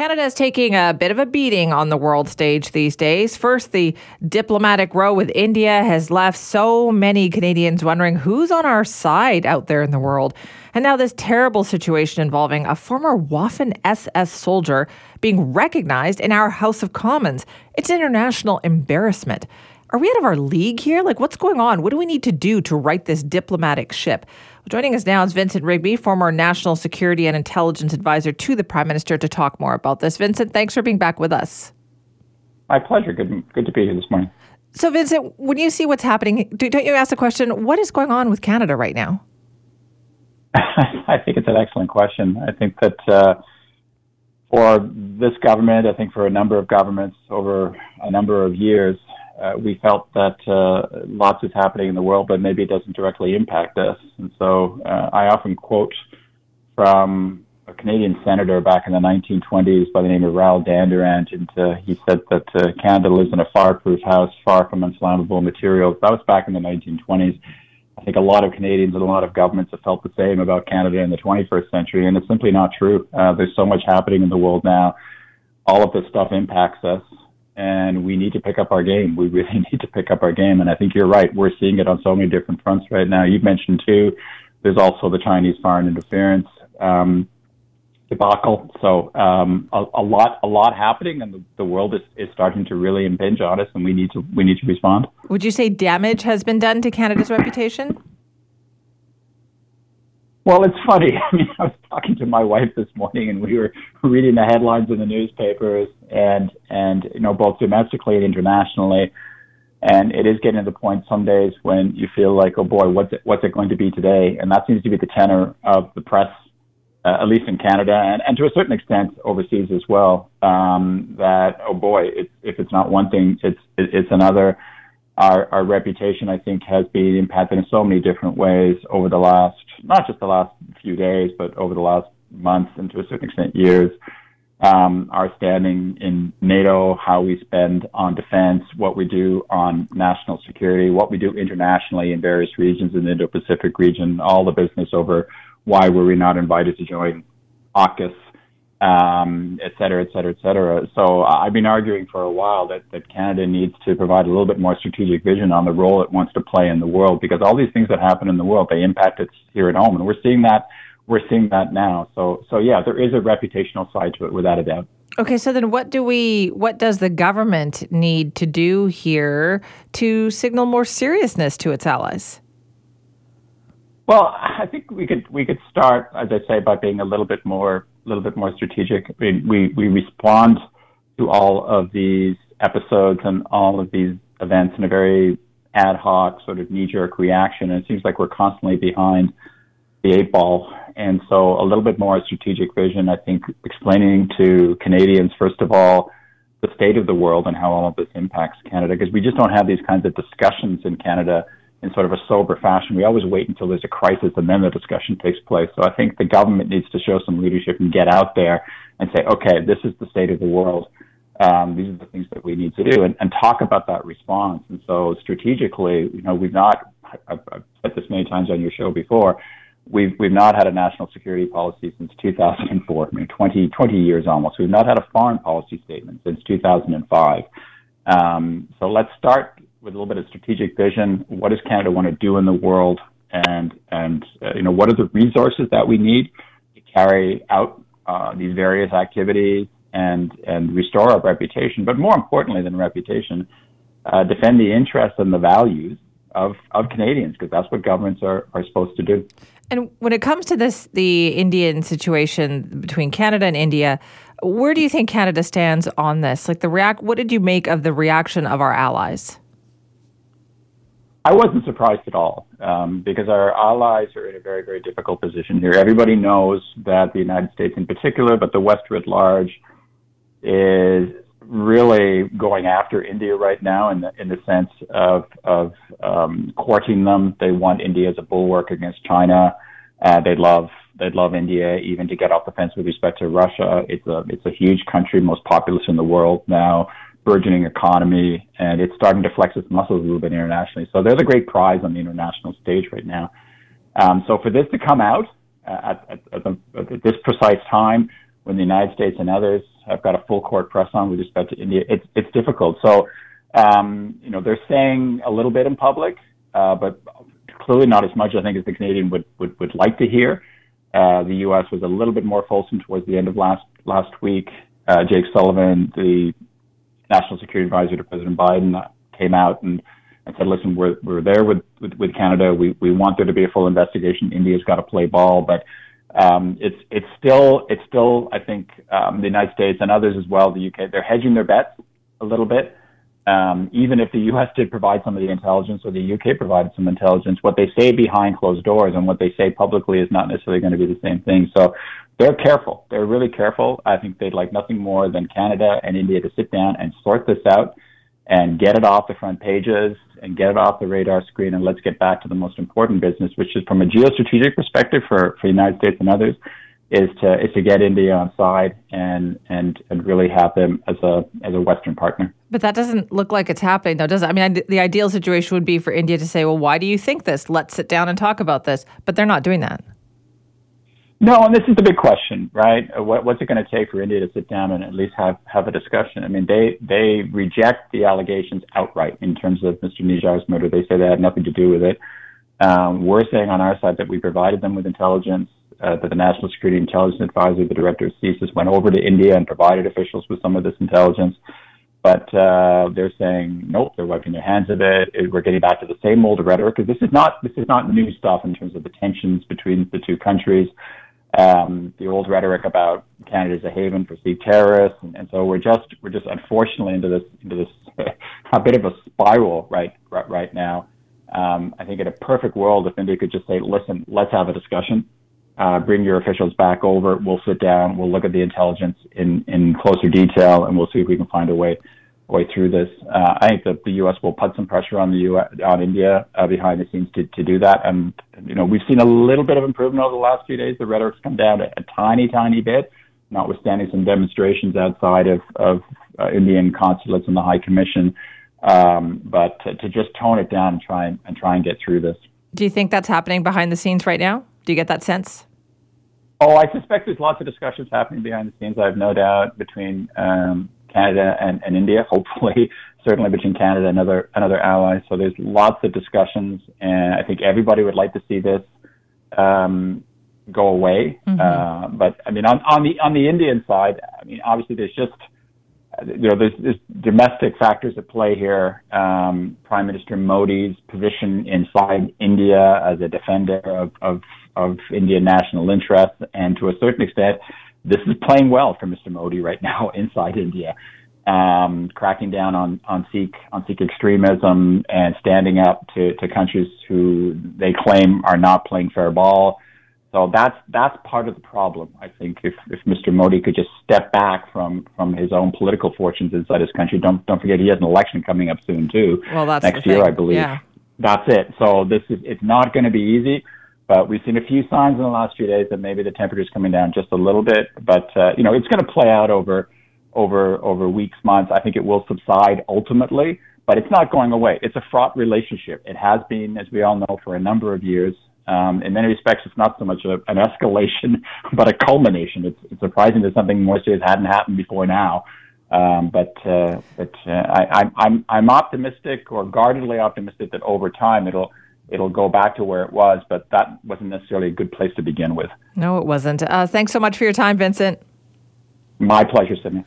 Canada is taking a bit of a beating on the world stage these days. First, the diplomatic row with India has left so many Canadians wondering who's on our side out there in the world. And now, this terrible situation involving a former Waffen SS soldier being recognized in our House of Commons. It's international embarrassment. Are we out of our league here? Like, what's going on? What do we need to do to right this diplomatic ship? Joining us now is Vincent Rigby, former National Security and Intelligence Advisor to the Prime Minister, to talk more about this. Vincent, thanks for being back with us. My pleasure. Good, good to be here this morning. So, Vincent, when you see what's happening, don't you ask the question, what is going on with Canada right now? I think it's an excellent question. I think that uh, for this government, I think for a number of governments over a number of years, uh, we felt that uh, lots is happening in the world, but maybe it doesn't directly impact us. And so uh, I often quote from a Canadian senator back in the 1920s by the name of Raoul Dandurand, and uh, he said that uh, Canada lives in a fireproof house far from inflammable materials. That was back in the 1920s. I think a lot of Canadians and a lot of governments have felt the same about Canada in the 21st century, and it's simply not true. Uh, there's so much happening in the world now. All of this stuff impacts us and we need to pick up our game. We really need to pick up our game. And I think you're right. We're seeing it on so many different fronts right now. You've mentioned too, there's also the Chinese foreign interference um, debacle. So um, a, a, lot, a lot happening, and the, the world is, is starting to really impinge on us, and we need to we need to respond. Would you say damage has been done to Canada's reputation? Well, it's funny. I mean, I was talking to my wife this morning, and we were reading the headlines in the newspapers, and and you know, both domestically and internationally. And it is getting to the point some days when you feel like, oh boy, what's it, what's it going to be today? And that seems to be the tenor of the press, uh, at least in Canada, and, and to a certain extent overseas as well. Um, that oh boy, it's, if it's not one thing, it's it, it's another our, our reputation, I think, has been impacted in so many different ways over the last, not just the last few days, but over the last months and to a certain extent years. Um, our standing in NATO, how we spend on defense, what we do on national security, what we do internationally in various regions in the Indo-Pacific region, all the business over why were we not invited to join AUKUS um, et cetera, et cetera, et cetera. So I've been arguing for a while that, that Canada needs to provide a little bit more strategic vision on the role it wants to play in the world because all these things that happen in the world, they impact us here at home. And we're seeing that, we're seeing that now. So, so yeah, there is a reputational side to it without a doubt. Okay, so then what do we what does the government need to do here to signal more seriousness to its allies? Well, I think we could we could start, as I say, by being a little bit more little bit more strategic. Mean, we, we respond to all of these episodes and all of these events in a very ad hoc sort of knee jerk reaction. And it seems like we're constantly behind the eight ball. And so a little bit more strategic vision, I think, explaining to Canadians, first of all, the state of the world and how all of this impacts Canada, because we just don't have these kinds of discussions in Canada in sort of a sober fashion. We always wait until there's a crisis and then the discussion takes place. So I think the government needs to show some leadership and get out there and say, okay, this is the state of the world. Um, these are the things that we need to do and, and talk about that response. And so strategically, you know, we've not, I've, I've said this many times on your show before, we've, we've not had a national security policy since 2004. I mean, 20, 20 years almost. We've not had a foreign policy statement since 2005. Um, so let's start with a little bit of strategic vision. What does Canada want to do in the world, and and uh, you know what are the resources that we need to carry out uh, these various activities and and restore our reputation. But more importantly than reputation, uh, defend the interests and the values of of Canadians because that's what governments are are supposed to do. And when it comes to this, the Indian situation between Canada and India, where do you think Canada stands on this? Like the react, what did you make of the reaction of our allies? I wasn't surprised at all um, because our allies are in a very, very difficult position here. Everybody knows that the United States, in particular, but the West writ large, is really going after India right now in the in the sense of of um, courting them. They want India as a bulwark against China. Uh, they love they'd love India even to get off the fence with respect to Russia. It's a it's a huge country, most populous in the world now burgeoning economy, and it's starting to flex its muscles a little bit internationally. So they're the great prize on the international stage right now. Um, so for this to come out uh, at, at, at, the, at, this precise time, when the United States and others have got a full court press on with respect to India, it's it's difficult. So, um, you know, they're saying a little bit in public, uh, but clearly not as much, I think, as the Canadian would would, would like to hear. Uh, the U.S. was a little bit more fulsome towards the end of last last week. Uh, Jake Sullivan, the national security advisor to President Biden, came out and, and said, "Listen, we're we're there with, with with Canada. We we want there to be a full investigation. India's got to play ball, but." Um, it's it's still it's still I think um, the United States and others as well the UK they're hedging their bets a little bit um, even if the U.S. did provide some of the intelligence or the U.K. provided some intelligence, what they say behind closed doors and what they say publicly is not necessarily going to be the same thing. So they're careful. They're really careful. I think they'd like nothing more than Canada and India to sit down and sort this out and get it off the front pages and get it off the radar screen and let's get back to the most important business, which is from a geostrategic perspective for, for the United States and others, is to is to get India on side and and and really have them as a as a Western partner. But that doesn't look like it's happening, though, does it? I mean, the ideal situation would be for India to say, "Well, why do you think this? Let's sit down and talk about this." But they're not doing that. No, and this is the big question, right? What, what's it going to take for India to sit down and at least have have a discussion? I mean, they they reject the allegations outright in terms of Mr. Nijjar's murder. They say they had nothing to do with it. Um, we're saying on our side that we provided them with intelligence uh, that the National Security Intelligence Advisor, the director of CSIS, went over to India and provided officials with some of this intelligence. But uh, they're saying nope, they're wiping their hands of it. We're getting back to the same old rhetoric because this is not this is not new stuff in terms of the tensions between the two countries. Um, the old rhetoric about Canada as a haven for Sikh terrorists, and, and so we're just we're just unfortunately into this into this a bit of a spiral right right, right now. Um, I think in a perfect world, if India could just say, listen, let's have a discussion uh, bring your officials back over. We'll sit down. We'll look at the intelligence in, in closer detail, and we'll see if we can find a way way through this. Uh, I think that the U.S. will put some pressure on the U.S. on India uh, behind the scenes to, to do that. And you know, we've seen a little bit of improvement over the last few days. The rhetoric's come down a, a tiny, tiny bit, notwithstanding some demonstrations outside of of uh, Indian consulates and the High Commission. Um, but to, to just tone it down and try and, and try and get through this. Do you think that's happening behind the scenes right now? Do you get that sense? Oh, I suspect there's lots of discussions happening behind the scenes. I have no doubt between um, Canada and, and India. Hopefully, certainly between Canada and other and other allies. So there's lots of discussions, and I think everybody would like to see this um, go away. Mm-hmm. Uh, but I mean, on, on the on the Indian side, I mean, obviously there's just you know there's, there's domestic factors at play here. Um, Prime Minister Modi's position inside India as a defender of, of of Indian national interests, and to a certain extent, this is playing well for Mr. Modi right now inside India, um, cracking down on on Sikh on Sikh extremism and standing up to, to countries who they claim are not playing fair ball. So that's that's part of the problem. I think if, if Mr. Modi could just step back from, from his own political fortunes inside his country. Don't don't forget he has an election coming up soon too. Well, that's next year, thing. I believe. Yeah. That's it. So this is it's not going to be easy. But we've seen a few signs in the last few days that maybe the temperature is coming down just a little bit. But uh, you know, it's going to play out over over over weeks, months. I think it will subside ultimately, but it's not going away. It's a fraught relationship. It has been, as we all know, for a number of years. Um, in many respects, it's not so much a, an escalation, but a culmination. It's, it's surprising that something more serious hadn't happened before now. Um, but uh, but uh, I, I'm I'm optimistic or guardedly optimistic that over time it'll it'll go back to where it was, but that wasn't necessarily a good place to begin with. No, it wasn't. Uh, thanks so much for your time, Vincent. My pleasure, Sydney.